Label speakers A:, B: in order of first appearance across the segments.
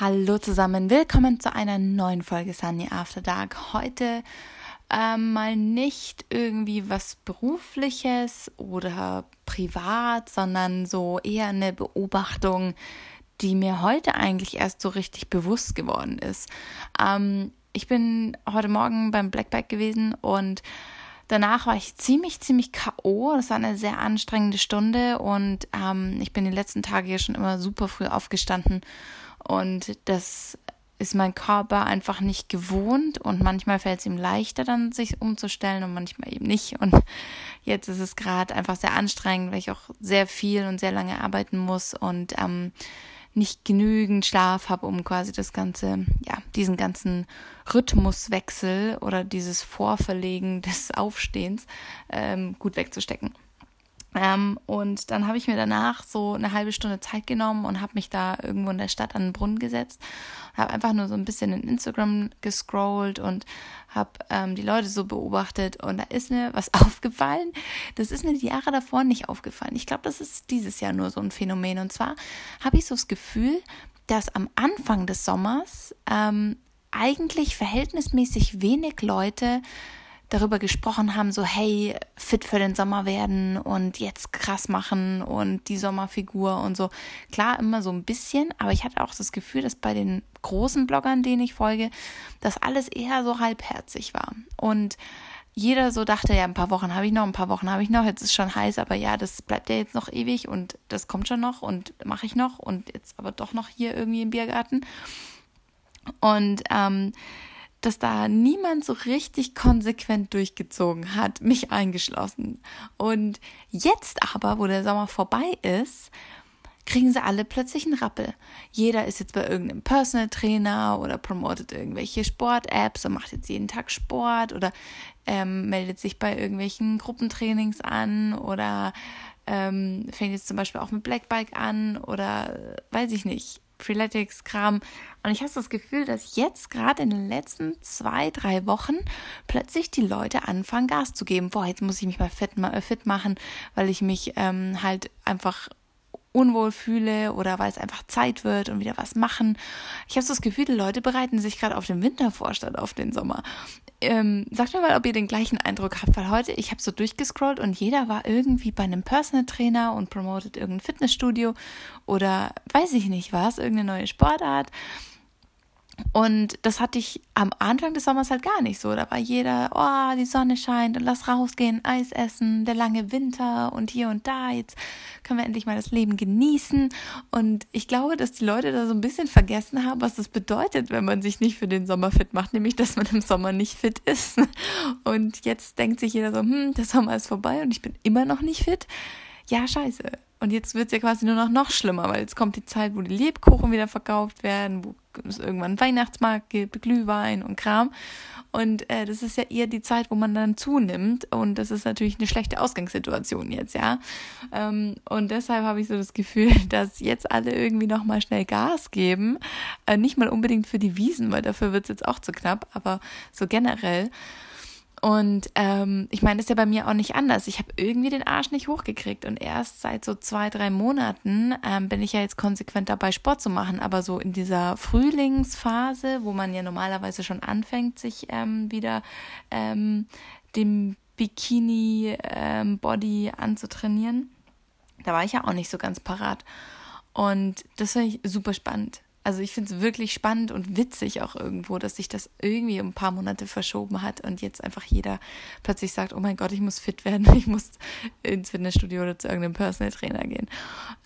A: Hallo zusammen, willkommen zu einer neuen Folge Sunny After Dark. Heute ähm, mal nicht irgendwie was berufliches oder privat, sondern so eher eine Beobachtung, die mir heute eigentlich erst so richtig bewusst geworden ist. Ähm, ich bin heute Morgen beim Blackback gewesen und danach war ich ziemlich, ziemlich K.O. Das war eine sehr anstrengende Stunde und ähm, ich bin die letzten Tage hier schon immer super früh aufgestanden und das ist mein Körper einfach nicht gewohnt und manchmal fällt es ihm leichter, dann sich umzustellen und manchmal eben nicht. Und jetzt ist es gerade einfach sehr anstrengend, weil ich auch sehr viel und sehr lange arbeiten muss und ähm, nicht genügend Schlaf habe, um quasi das ganze, ja, diesen ganzen Rhythmuswechsel oder dieses Vorverlegen des Aufstehens ähm, gut wegzustecken. Ähm, und dann habe ich mir danach so eine halbe Stunde Zeit genommen und habe mich da irgendwo in der Stadt an den Brunnen gesetzt. Habe einfach nur so ein bisschen in Instagram gescrollt und habe ähm, die Leute so beobachtet. Und da ist mir was aufgefallen. Das ist mir die Jahre davor nicht aufgefallen. Ich glaube, das ist dieses Jahr nur so ein Phänomen. Und zwar habe ich so das Gefühl, dass am Anfang des Sommers ähm, eigentlich verhältnismäßig wenig Leute darüber gesprochen haben, so hey, fit für den Sommer werden und jetzt krass machen und die Sommerfigur und so. Klar, immer so ein bisschen, aber ich hatte auch das Gefühl, dass bei den großen Bloggern, denen ich folge, das alles eher so halbherzig war. Und jeder so dachte, ja, ein paar Wochen habe ich noch, ein paar Wochen habe ich noch, jetzt ist schon heiß, aber ja, das bleibt ja jetzt noch ewig und das kommt schon noch und mache ich noch und jetzt aber doch noch hier irgendwie im Biergarten. Und ähm, dass da niemand so richtig konsequent durchgezogen hat, mich eingeschlossen. Und jetzt aber, wo der Sommer vorbei ist, kriegen sie alle plötzlich einen Rappel. Jeder ist jetzt bei irgendeinem Personal Trainer oder promotet irgendwelche Sport-Apps und macht jetzt jeden Tag Sport oder ähm, meldet sich bei irgendwelchen Gruppentrainings an oder ähm, fängt jetzt zum Beispiel auch mit Blackbike an oder äh, weiß ich nicht, Freeletics-Kram. Und ich habe das Gefühl, dass jetzt gerade in den letzten zwei, drei Wochen plötzlich die Leute anfangen, Gas zu geben. Boah, jetzt muss ich mich mal fit, mal fit machen, weil ich mich ähm, halt einfach unwohl fühle oder weil es einfach Zeit wird und wieder was machen. Ich habe so das Gefühl, die Leute bereiten sich gerade auf den Winter vor statt auf den Sommer. Ähm, sagt mir mal, ob ihr den gleichen Eindruck habt, weil heute, ich habe so durchgescrollt und jeder war irgendwie bei einem Personal Trainer und promotet irgendein Fitnessstudio oder weiß ich nicht was, irgendeine neue Sportart. Und das hatte ich am Anfang des Sommers halt gar nicht so. Da war jeder, oh, die Sonne scheint und lass rausgehen, Eis essen, der lange Winter und hier und da. Jetzt können wir endlich mal das Leben genießen. Und ich glaube, dass die Leute da so ein bisschen vergessen haben, was das bedeutet, wenn man sich nicht für den Sommer fit macht, nämlich, dass man im Sommer nicht fit ist. Und jetzt denkt sich jeder so, hm, der Sommer ist vorbei und ich bin immer noch nicht fit. Ja, scheiße. Und jetzt wird es ja quasi nur noch noch schlimmer, weil jetzt kommt die Zeit, wo die Lebkuchen wieder verkauft werden, wo es irgendwann Weihnachtsmarkt gibt, Glühwein und Kram. Und äh, das ist ja eher die Zeit, wo man dann zunimmt. Und das ist natürlich eine schlechte Ausgangssituation jetzt, ja. Ähm, und deshalb habe ich so das Gefühl, dass jetzt alle irgendwie nochmal schnell Gas geben. Äh, nicht mal unbedingt für die Wiesen, weil dafür wird es jetzt auch zu knapp, aber so generell. Und ähm, ich meine, das ist ja bei mir auch nicht anders. Ich habe irgendwie den Arsch nicht hochgekriegt und erst seit so zwei, drei Monaten ähm, bin ich ja jetzt konsequent dabei, Sport zu machen. Aber so in dieser Frühlingsphase, wo man ja normalerweise schon anfängt, sich ähm, wieder ähm, dem Bikini-Body ähm, anzutrainieren, da war ich ja auch nicht so ganz parat. Und das ich super spannend. Also ich finde es wirklich spannend und witzig auch irgendwo, dass sich das irgendwie um ein paar Monate verschoben hat und jetzt einfach jeder plötzlich sagt, oh mein Gott, ich muss fit werden, ich muss ins Fitnessstudio oder zu irgendeinem Personal Trainer gehen.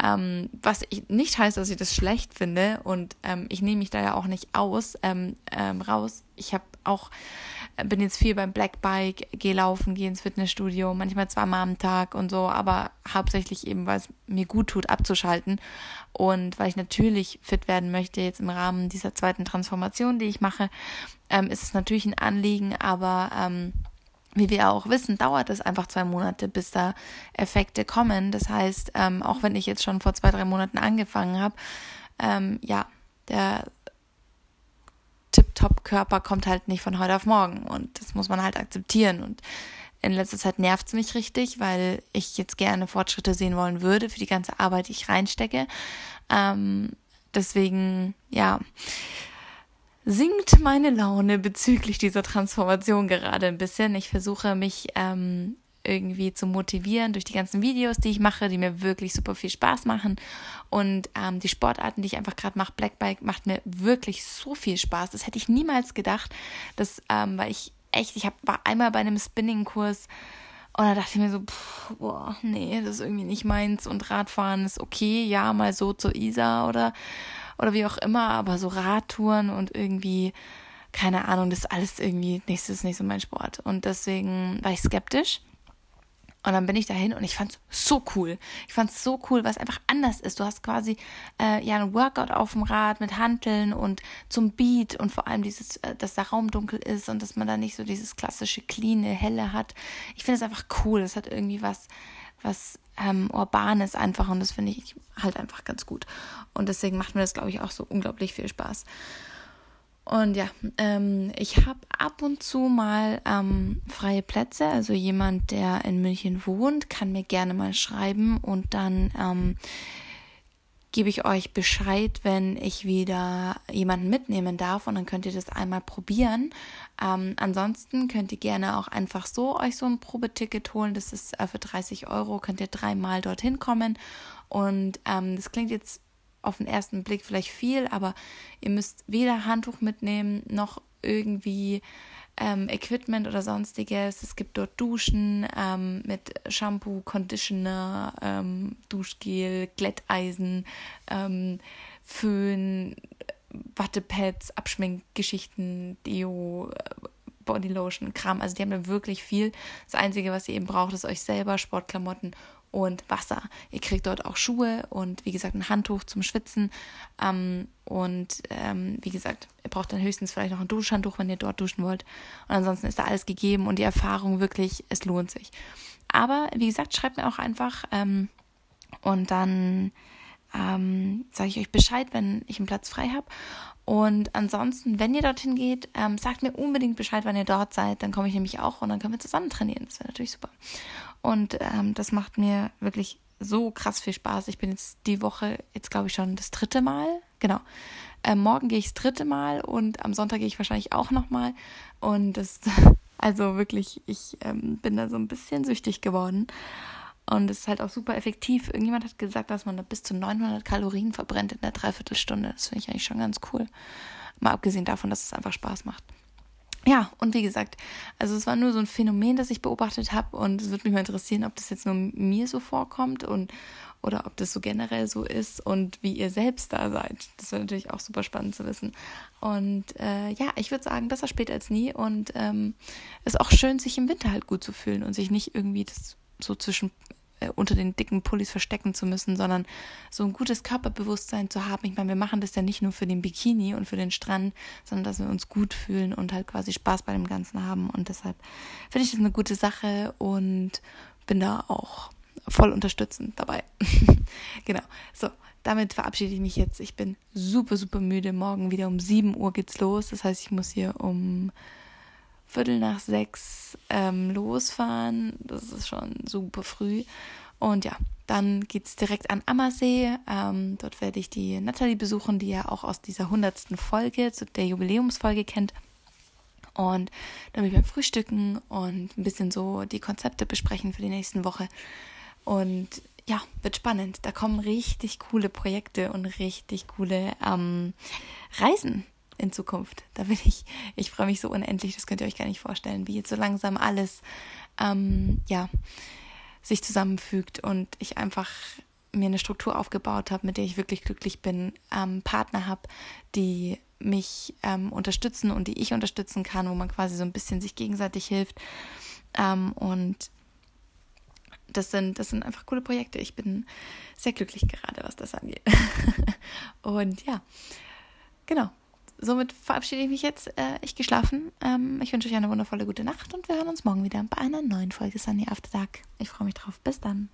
A: Ähm, was ich, nicht heißt, dass ich das schlecht finde und ähm, ich nehme mich da ja auch nicht aus, ähm, ähm raus. Ich habe auch bin jetzt viel beim Black Bike, gehe laufen, gehe ins Fitnessstudio, manchmal zweimal am Tag und so, aber hauptsächlich eben, weil es mir gut tut, abzuschalten und weil ich natürlich fit werden möchte jetzt im Rahmen dieser zweiten Transformation, die ich mache, ähm, ist es natürlich ein Anliegen, aber ähm, wie wir auch wissen, dauert es einfach zwei Monate, bis da Effekte kommen. Das heißt, ähm, auch wenn ich jetzt schon vor zwei, drei Monaten angefangen habe, ähm, ja, der Tip-Top-Körper kommt halt nicht von heute auf morgen und das muss man halt akzeptieren und in letzter Zeit nervt es mich richtig, weil ich jetzt gerne Fortschritte sehen wollen würde für die ganze Arbeit, die ich reinstecke. Ähm, deswegen, ja, sinkt meine Laune bezüglich dieser Transformation gerade ein bisschen. Ich versuche mich ähm, irgendwie zu motivieren durch die ganzen Videos, die ich mache, die mir wirklich super viel Spaß machen. Und ähm, die Sportarten, die ich einfach gerade mache, Blackbike, macht mir wirklich so viel Spaß. Das hätte ich niemals gedacht, dass, ähm, weil ich echt, ich hab, war einmal bei einem Spinning-Kurs und da dachte ich mir so, pff, boah, nee, das ist irgendwie nicht meins. Und Radfahren ist okay, ja, mal so zur Isar oder, oder wie auch immer, aber so Radtouren und irgendwie, keine Ahnung, das ist alles irgendwie, nächstes ist nicht so mein Sport. Und deswegen war ich skeptisch. Und dann bin ich dahin und ich fand es so cool. Ich fand es so cool, es einfach anders ist. Du hast quasi äh, ja ein Workout auf dem Rad mit Hanteln und zum Beat und vor allem dieses, äh, dass der Raum dunkel ist und dass man da nicht so dieses klassische clean, helle hat. Ich finde es einfach cool. Es hat irgendwie was, was ähm, Urbanes einfach und das finde ich halt einfach ganz gut. Und deswegen macht mir das, glaube ich, auch so unglaublich viel Spaß. Und ja, ähm, ich habe ab und zu mal ähm, freie Plätze. Also jemand, der in München wohnt, kann mir gerne mal schreiben und dann ähm, gebe ich euch Bescheid, wenn ich wieder jemanden mitnehmen darf und dann könnt ihr das einmal probieren. Ähm, ansonsten könnt ihr gerne auch einfach so euch so ein Probeticket holen. Das ist äh, für 30 Euro, könnt ihr dreimal dorthin kommen. Und ähm, das klingt jetzt auf den ersten Blick vielleicht viel, aber ihr müsst weder Handtuch mitnehmen noch irgendwie ähm, Equipment oder sonstiges. Es gibt dort Duschen ähm, mit Shampoo, Conditioner, ähm, Duschgel, Glätteisen, ähm, Föhn, Wattepads, Abschminkgeschichten, Deo, Bodylotion, Kram. Also die haben da wirklich viel. Das Einzige, was ihr eben braucht, ist euch selber Sportklamotten und Wasser. Ihr kriegt dort auch Schuhe und wie gesagt ein Handtuch zum Schwitzen. Ähm, und ähm, wie gesagt, ihr braucht dann höchstens vielleicht noch ein Duschhandtuch, wenn ihr dort duschen wollt. Und ansonsten ist da alles gegeben und die Erfahrung wirklich, es lohnt sich. Aber wie gesagt, schreibt mir auch einfach ähm, und dann ähm, sage ich euch Bescheid, wenn ich einen Platz frei habe. Und ansonsten, wenn ihr dorthin geht, ähm, sagt mir unbedingt Bescheid, wann ihr dort seid. Dann komme ich nämlich auch und dann können wir zusammen trainieren. Das wäre natürlich super. Und ähm, das macht mir wirklich so krass viel Spaß. Ich bin jetzt die Woche, jetzt glaube ich schon das dritte Mal. Genau. Ähm, morgen gehe ich das dritte Mal und am Sonntag gehe ich wahrscheinlich auch nochmal. Und das, also wirklich, ich ähm, bin da so ein bisschen süchtig geworden. Und es ist halt auch super effektiv. Irgendjemand hat gesagt, dass man da bis zu 900 Kalorien verbrennt in der Dreiviertelstunde. Das finde ich eigentlich schon ganz cool. Mal abgesehen davon, dass es einfach Spaß macht. Ja, und wie gesagt, also es war nur so ein Phänomen, das ich beobachtet habe und es würde mich mal interessieren, ob das jetzt nur mir so vorkommt und oder ob das so generell so ist und wie ihr selbst da seid. Das wäre natürlich auch super spannend zu wissen. Und äh, ja, ich würde sagen, besser spät als nie und ähm, ist auch schön, sich im Winter halt gut zu fühlen und sich nicht irgendwie das so zwischen äh, unter den dicken Pullis verstecken zu müssen, sondern so ein gutes Körperbewusstsein zu haben. Ich meine, wir machen das ja nicht nur für den Bikini und für den Strand, sondern dass wir uns gut fühlen und halt quasi Spaß bei dem Ganzen haben. Und deshalb finde ich das eine gute Sache und bin da auch voll unterstützend dabei. genau. So, damit verabschiede ich mich jetzt. Ich bin super, super müde. Morgen wieder um 7 Uhr geht's los. Das heißt, ich muss hier um Viertel nach sechs ähm, losfahren. Das ist schon super früh. Und ja, dann geht es direkt an Ammersee. Ähm, dort werde ich die Natalie besuchen, die ja auch aus dieser hundertsten Folge, zu der Jubiläumsfolge kennt. Und dann mit mir frühstücken und ein bisschen so die Konzepte besprechen für die nächsten Woche. Und ja, wird spannend. Da kommen richtig coole Projekte und richtig coole ähm, Reisen in Zukunft. Da bin ich, ich freue mich so unendlich, das könnt ihr euch gar nicht vorstellen, wie jetzt so langsam alles, ähm, ja, sich zusammenfügt und ich einfach mir eine Struktur aufgebaut habe, mit der ich wirklich glücklich bin, ähm, Partner habe, die mich ähm, unterstützen und die ich unterstützen kann, wo man quasi so ein bisschen sich gegenseitig hilft. Ähm, und das sind, das sind einfach coole Projekte. Ich bin sehr glücklich gerade, was das angeht. und ja, genau somit verabschiede ich mich jetzt. Äh, ich geschlafen. Ähm, ich wünsche euch eine wundervolle gute Nacht und wir hören uns morgen wieder bei einer neuen Folge Sunny After Dark. Ich freue mich drauf. Bis dann.